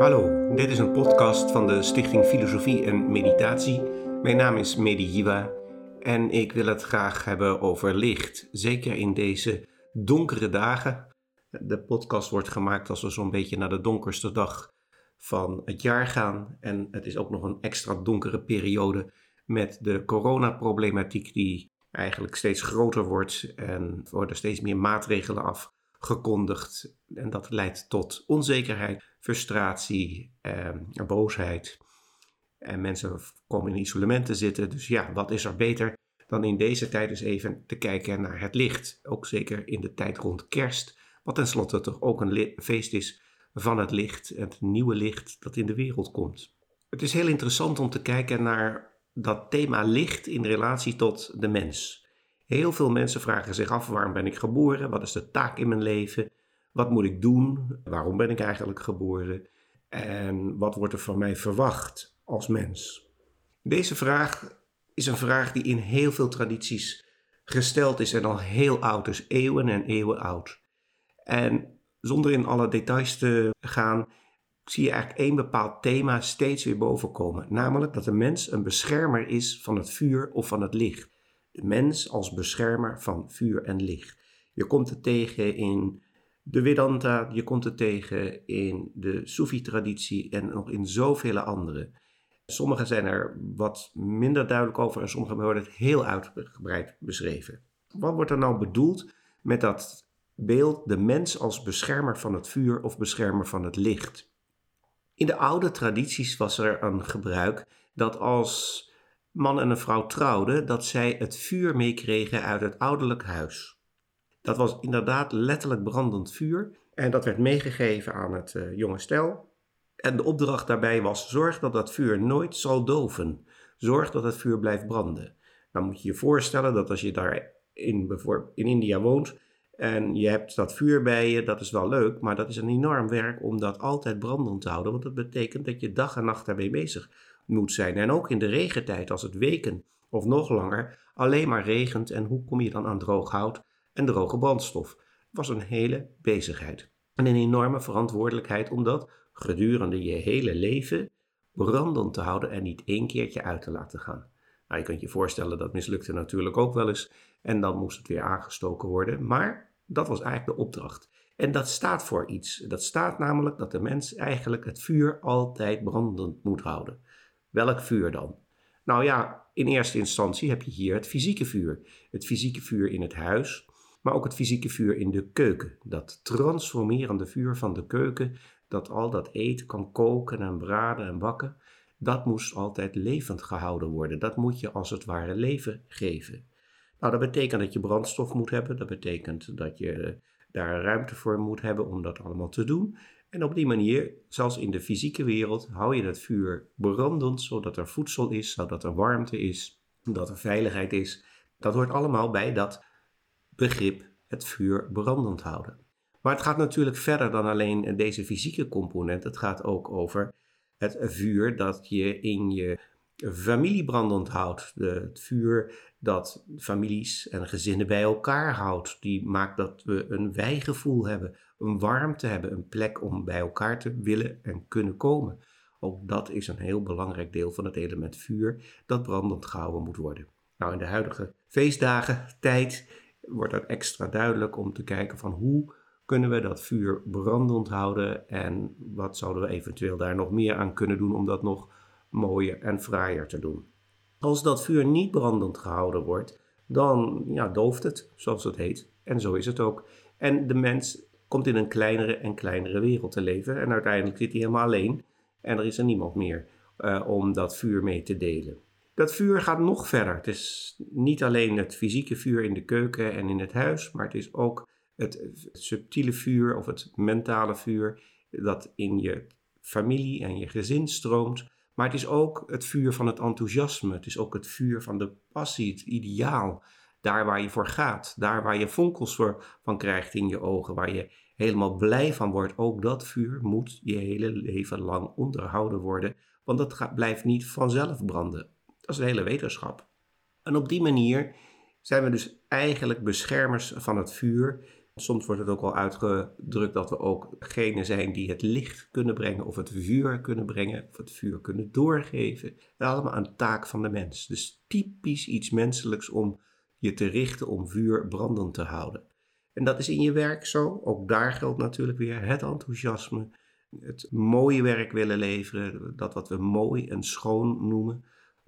Hallo, dit is een podcast van de Stichting Filosofie en Meditatie. Mijn naam is Medi en ik wil het graag hebben over licht. Zeker in deze donkere dagen. De podcast wordt gemaakt als we zo'n beetje naar de donkerste dag van het jaar gaan. En het is ook nog een extra donkere periode met de coronaproblematiek die eigenlijk steeds groter wordt en worden steeds meer maatregelen afgekondigd. En dat leidt tot onzekerheid, frustratie, en boosheid. En mensen komen in isolement te zitten. Dus ja, wat is er beter dan in deze tijd eens even te kijken naar het licht? Ook zeker in de tijd rond kerst, wat tenslotte toch ook een feest is van het licht, het nieuwe licht dat in de wereld komt. Het is heel interessant om te kijken naar dat thema licht in relatie tot de mens. Heel veel mensen vragen zich af: waarom ben ik geboren? Wat is de taak in mijn leven? Wat moet ik doen? Waarom ben ik eigenlijk geboren? En wat wordt er van mij verwacht als mens? Deze vraag is een vraag die in heel veel tradities gesteld is en al heel oud is, eeuwen en eeuwen oud. En zonder in alle details te gaan, zie je eigenlijk één bepaald thema steeds weer bovenkomen. Namelijk dat de mens een beschermer is van het vuur of van het licht. Mens als beschermer van vuur en licht. Je komt het tegen in de Vedanta, je komt het tegen in de Sufi-traditie en nog in zoveel andere. Sommige zijn er wat minder duidelijk over en sommige worden het heel uitgebreid beschreven. Wat wordt er nou bedoeld met dat beeld de mens als beschermer van het vuur of beschermer van het licht? In de oude tradities was er een gebruik dat als man en een vrouw trouwden, dat zij het vuur meekregen uit het ouderlijk huis. Dat was inderdaad letterlijk brandend vuur en dat werd meegegeven aan het uh, jonge stel. En de opdracht daarbij was: zorg dat dat vuur nooit zal doven. Zorg dat het vuur blijft branden. Dan moet je je voorstellen dat als je daar in, in India woont, en je hebt dat vuur bij je, dat is wel leuk, maar dat is een enorm werk om dat altijd brandend te houden. Want dat betekent dat je dag en nacht daarmee bezig moet zijn. En ook in de regentijd, als het weken of nog langer alleen maar regent. En hoe kom je dan aan droog hout en droge brandstof? Was een hele bezigheid. En een enorme verantwoordelijkheid om dat gedurende je hele leven brandend te houden en niet één keertje uit te laten gaan. Nou, je kunt je voorstellen dat mislukte natuurlijk ook wel eens. En dan moest het weer aangestoken worden. Maar dat was eigenlijk de opdracht. En dat staat voor iets. Dat staat namelijk dat de mens eigenlijk het vuur altijd brandend moet houden. Welk vuur dan? Nou ja, in eerste instantie heb je hier het fysieke vuur. Het fysieke vuur in het huis, maar ook het fysieke vuur in de keuken. Dat transformerende vuur van de keuken, dat al dat eten kan koken en braden en bakken, dat moest altijd levend gehouden worden. Dat moet je als het ware leven geven. Nou, dat betekent dat je brandstof moet hebben. Dat betekent dat je daar ruimte voor moet hebben om dat allemaal te doen. En op die manier, zoals in de fysieke wereld, hou je het vuur brandend, zodat er voedsel is, zodat er warmte is, dat er veiligheid is. Dat hoort allemaal bij dat begrip het vuur brandend houden. Maar het gaat natuurlijk verder dan alleen deze fysieke component. Het gaat ook over het vuur dat je in je familie brandend houdt. het vuur dat families en gezinnen bij elkaar houdt. Die maakt dat we een wijgevoel hebben, een warmte hebben, een plek om bij elkaar te willen en kunnen komen. Ook dat is een heel belangrijk deel van het element vuur dat brandend gehouden moet worden. Nou, in de huidige feestdagen, tijd, wordt dat extra duidelijk om te kijken van hoe kunnen we dat vuur brandend houden en wat zouden we eventueel daar nog meer aan kunnen doen om dat nog mooier en fraaier te doen. Als dat vuur niet brandend gehouden wordt, dan ja, dooft het, zoals het heet. En zo is het ook. En de mens komt in een kleinere en kleinere wereld te leven. En uiteindelijk zit hij helemaal alleen. En er is er niemand meer uh, om dat vuur mee te delen. Dat vuur gaat nog verder. Het is niet alleen het fysieke vuur in de keuken en in het huis, maar het is ook het subtiele vuur of het mentale vuur dat in je familie en je gezin stroomt. Maar het is ook het vuur van het enthousiasme. Het is ook het vuur van de passie, het ideaal. Daar waar je voor gaat, daar waar je vonkels voor, van krijgt in je ogen, waar je helemaal blij van wordt. Ook dat vuur moet je hele leven lang onderhouden worden, want dat blijft niet vanzelf branden. Dat is de hele wetenschap. En op die manier zijn we dus eigenlijk beschermers van het vuur Soms wordt het ook wel uitgedrukt dat we ook degene zijn die het licht kunnen brengen, of het vuur kunnen brengen, of het vuur kunnen doorgeven. Dat allemaal een taak van de mens. Dus typisch iets menselijks om je te richten om vuur brandend te houden. En dat is in je werk zo. Ook daar geldt natuurlijk weer het enthousiasme, het mooie werk willen leveren, dat wat we mooi en schoon noemen,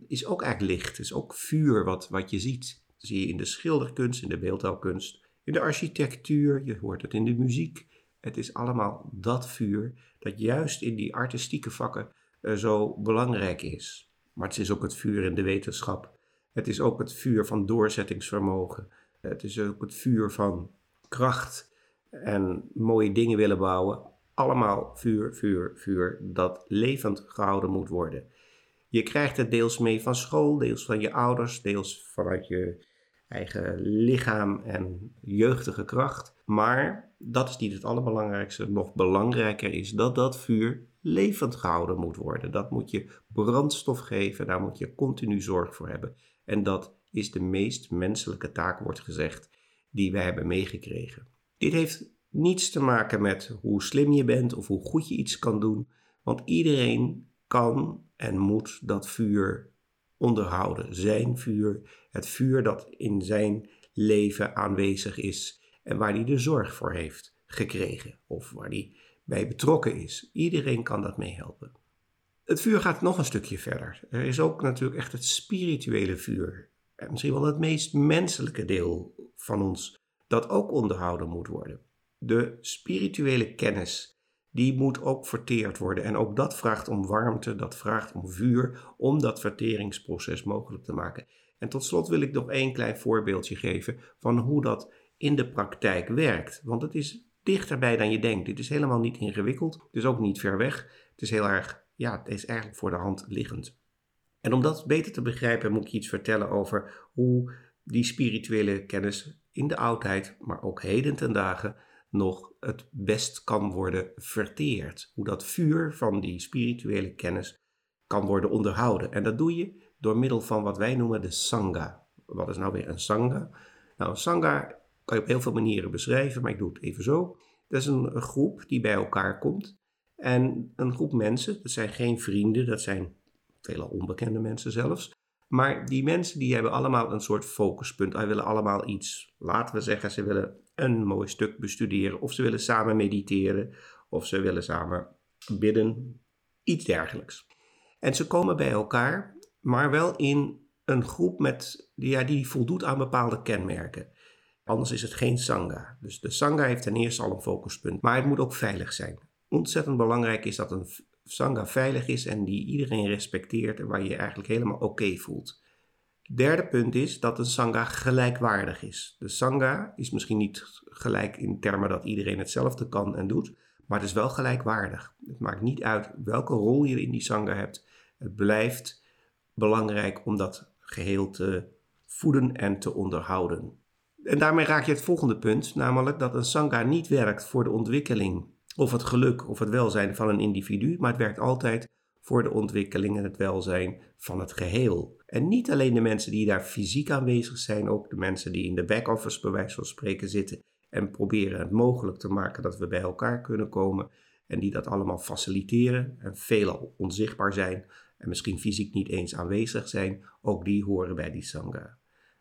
is ook eigenlijk licht. is ook vuur wat, wat je ziet. Dat zie je in de schilderkunst, in de beeldhouwkunst, in de architectuur, je hoort het in de muziek. Het is allemaal dat vuur dat juist in die artistieke vakken uh, zo belangrijk is. Maar het is ook het vuur in de wetenschap. Het is ook het vuur van doorzettingsvermogen. Het is ook het vuur van kracht en mooie dingen willen bouwen. Allemaal vuur, vuur, vuur dat levend gehouden moet worden. Je krijgt het deels mee van school, deels van je ouders, deels vanuit je eigen lichaam en jeugdige kracht. Maar dat is niet het allerbelangrijkste. Nog belangrijker is dat dat vuur levend gehouden moet worden. Dat moet je brandstof geven, daar moet je continu zorg voor hebben. En dat is de meest menselijke taak, wordt gezegd, die we hebben meegekregen. Dit heeft niets te maken met hoe slim je bent of hoe goed je iets kan doen, want iedereen kan en moet dat vuur onderhouden. Zijn vuur, het vuur dat in zijn leven aanwezig is en waar hij de zorg voor heeft gekregen of waar hij bij betrokken is. Iedereen kan dat meehelpen. Het vuur gaat nog een stukje verder. Er is ook natuurlijk echt het spirituele vuur. En misschien wel het meest menselijke deel van ons, dat ook onderhouden moet worden. De spirituele kennis, die moet ook verteerd worden. En ook dat vraagt om warmte, dat vraagt om vuur, om dat verteringsproces mogelijk te maken. En tot slot wil ik nog één klein voorbeeldje geven van hoe dat in de praktijk werkt. Want het is dichterbij dan je denkt. Dit is helemaal niet ingewikkeld, het is ook niet ver weg. Het is heel erg, ja, het is eigenlijk voor de hand liggend. En om dat beter te begrijpen moet ik iets vertellen over hoe die spirituele kennis in de oudheid, maar ook heden ten dagen, nog het best kan worden verteerd. Hoe dat vuur van die spirituele kennis kan worden onderhouden. En dat doe je door middel van wat wij noemen de Sangha. Wat is nou weer een Sangha? Nou, Sangha kan je op heel veel manieren beschrijven, maar ik doe het even zo. Dat is een, groep die bij elkaar komt. En een groep mensen, dat zijn geen vrienden, dat zijn veelal onbekende mensen zelfs. Maar die mensen die hebben allemaal een soort focuspunt. Ze willen allemaal iets. Laten we zeggen, ze willen een mooi stuk bestuderen. Of ze willen samen mediteren. Of ze willen samen bidden. Iets dergelijks. En ze komen bij elkaar, maar wel in een groep met, ja, die voldoet aan bepaalde kenmerken. Anders is het geen sangha. Dus de sangha heeft ten eerste al een focuspunt. Maar het moet ook veilig zijn. Ontzettend belangrijk is dat een sangha veilig is en die iedereen respecteert en waar je je eigenlijk helemaal oké voelt. Derde punt is dat een sangha gelijkwaardig is. De sangha is misschien niet gelijk in termen dat iedereen hetzelfde kan en doet, maar het is wel gelijkwaardig. Het maakt niet uit welke rol je in die sangha hebt. Het blijft belangrijk om dat geheel te voeden en te onderhouden. En daarmee raak je het volgende punt, namelijk dat een sangha niet werkt voor de ontwikkeling of het geluk of het welzijn van een individu, maar het werkt altijd voor de ontwikkeling en het welzijn van het geheel. En niet alleen de mensen die daar fysiek aanwezig zijn, ook de mensen die in de back-office bij wijze van spreken zitten en proberen het mogelijk te maken dat we bij elkaar kunnen komen en die dat allemaal faciliteren en veelal onzichtbaar zijn en misschien fysiek niet eens aanwezig zijn, ook die horen bij die sangha.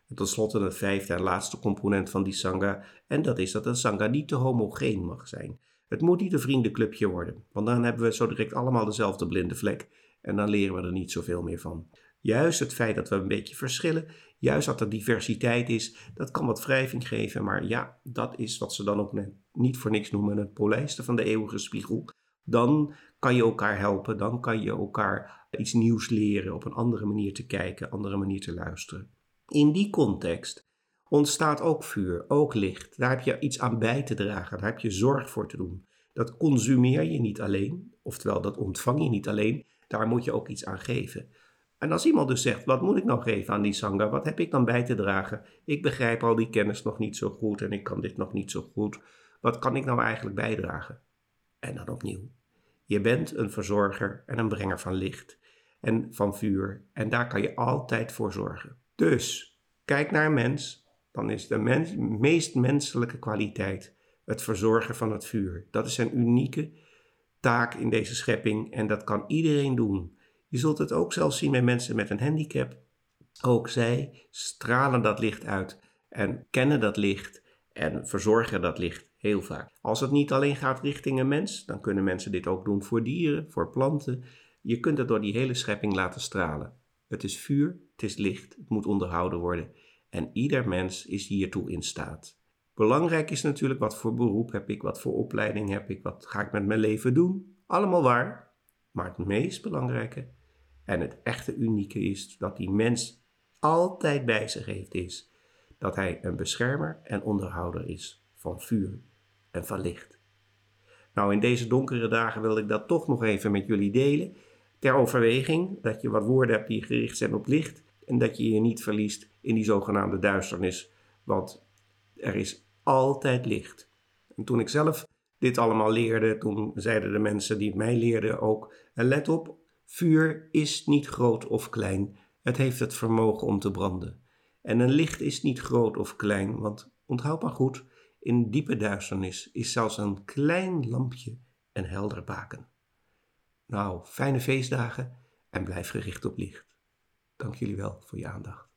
En tot slot het vijfde en laatste component van die sangha en dat is dat een sangha niet te homogeen mag zijn. Het moet niet een vriendenclubje worden, want dan hebben we zo direct allemaal dezelfde blinde vlek en dan leren we er niet zoveel meer van. Juist het feit dat we een beetje verschillen, juist dat er diversiteit is, dat kan wat wrijving geven, maar ja, dat is wat ze dan ook niet voor niks noemen het polijsten van de eeuwige spiegel. Dan kan je elkaar helpen, dan kan je elkaar iets nieuws leren, op een andere manier te kijken, andere manier te luisteren. In die context ontstaat ook vuur, ook licht. Daar heb je iets aan bij te dragen, daar heb je zorg voor te doen. Dat consumeer je niet alleen, oftewel dat ontvang je niet alleen, daar moet je ook iets aan geven. En als iemand dus zegt, wat moet ik nou geven aan die sangha, wat heb ik dan bij te dragen? Ik begrijp al die kennis nog niet zo goed en ik kan dit nog niet zo goed. Wat kan ik nou eigenlijk bijdragen? En dan opnieuw. Je bent een verzorger en een brenger van licht en van vuur en daar kan je altijd voor zorgen. Dus kijk naar een mens dan is de meest menselijke kwaliteit het verzorgen van het vuur. Dat is een unieke taak in deze schepping en dat kan iedereen doen. Je zult het ook zelfs zien bij mensen met een handicap. Ook zij stralen dat licht uit en kennen dat licht en verzorgen dat licht heel vaak. Als het niet alleen gaat richting een mens, dan kunnen mensen dit ook doen voor dieren, voor planten. Je kunt het door die hele schepping laten stralen. Het is vuur, het is licht, het moet onderhouden worden en ieder mens is hiertoe in staat. Belangrijk is natuurlijk wat voor beroep heb ik, wat voor opleiding heb ik, wat ga ik met mijn leven doen. Allemaal waar. Maar het meest belangrijke en het echte unieke is dat die mens altijd bij zich heeft is dat hij een beschermer en onderhouder is van vuur en van licht. Nou, in deze donkere dagen wil ik dat toch nog even met jullie delen. Ter overweging dat je wat woorden hebt die gericht zijn op licht en dat je je niet verliest in die zogenaamde duisternis, want er is altijd licht. En toen ik zelf dit allemaal leerde, toen zeiden de mensen die het mij leerden ook: let op, vuur is niet groot of klein, het heeft het vermogen om te branden. En een licht is niet groot of klein, want onthoud maar goed, in diepe duisternis is zelfs een klein lampje een helder baken. Nou, fijne feestdagen en blijf gericht op licht. Dank jullie wel voor je aandacht.